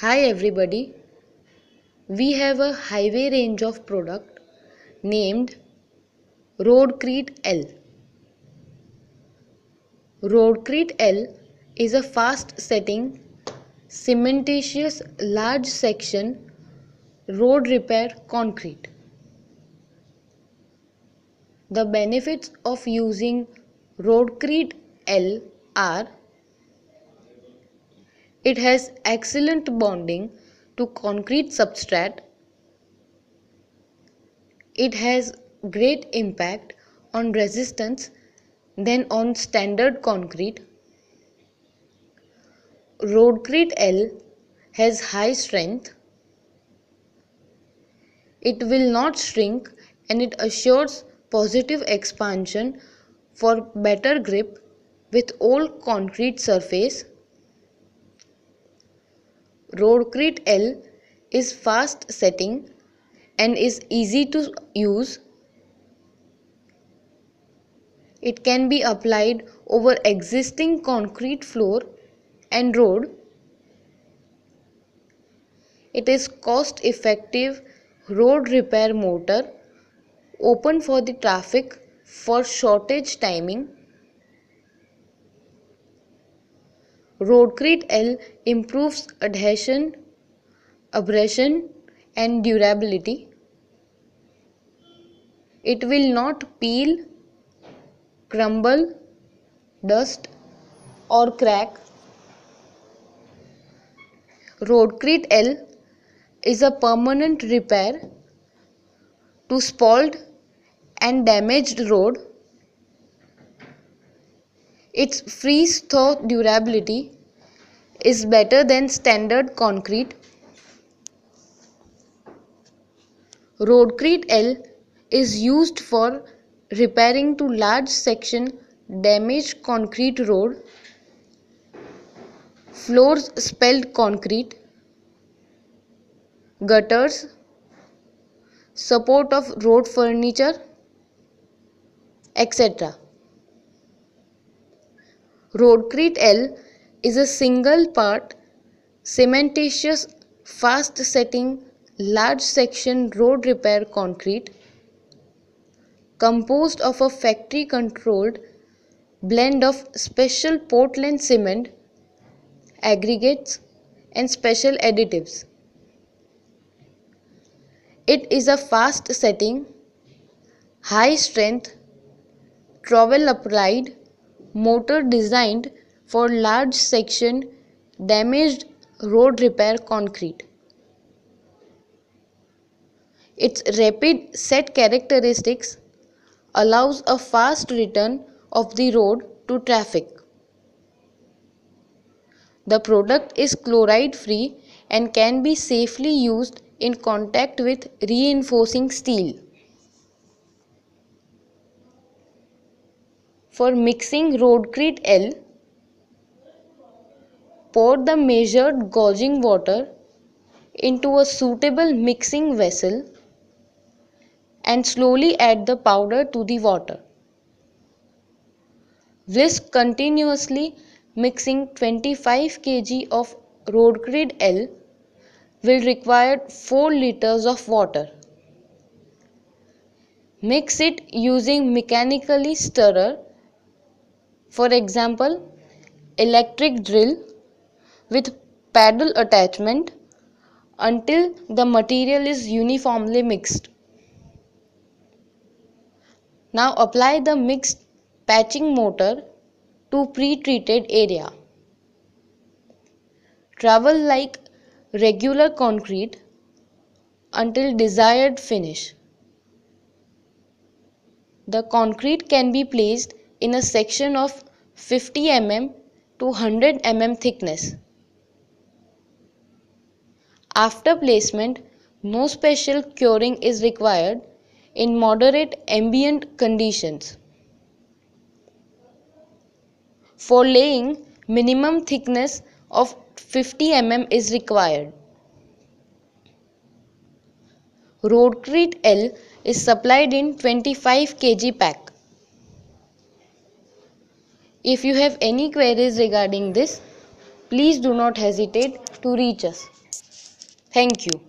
Hi everybody. We have a highway range of product named Roadcrete L. Roadcrete L is a fast setting cementitious large section road repair concrete. The benefits of using Roadcrete L are it has excellent bonding to concrete substrate. It has great impact on resistance than on standard concrete. Roadcrete L has high strength. It will not shrink and it assures positive expansion for better grip with all concrete surface. Roadcrete L is fast setting and is easy to use. It can be applied over existing concrete floor and road. It is cost effective road repair mortar open for the traffic for shortage timing. Roadcrete L improves adhesion, abrasion and durability. It will not peel, crumble, dust or crack. Roadcrete L is a permanent repair to spalled and damaged road. Its freeze thaw durability is better than standard concrete. Roadcrete L is used for repairing to large section damaged concrete road, floors spalled concrete, gutters, support of road furniture, etc. Roadcrete L is a single part cementitious fast setting large section road repair concrete composed of a factory controlled blend of special Portland cement aggregates and special additives. It is a fast setting, high strength, trowel applied mortar designed for large section damaged road repair concrete. Its rapid set characteristics allows a fast return of the road to traffic. The product is chloride free and can be safely used in contact with reinforcing steel. For mixing Roadcrete L, pour the measured gauging water into a suitable mixing vessel and slowly add the powder to the water. Whisk continuously mixing 25 kg of Roadcrete L will require 4 liters of water. Mix it using mechanically stirrer for example, electric drill with paddle attachment until the material is uniformly mixed. Now apply the mixed patching mortar to pre-treated area. Trowel like regular concrete until desired finish. The concrete can be placed in a section of 50 mm to 100 mm thickness. After placement, no special curing is required in moderate ambient conditions. For laying, minimum thickness of 50 mm is required. Roadcrete L is supplied in 25 kg pack. If you have any queries regarding this, please do not hesitate to reach us. Thank you.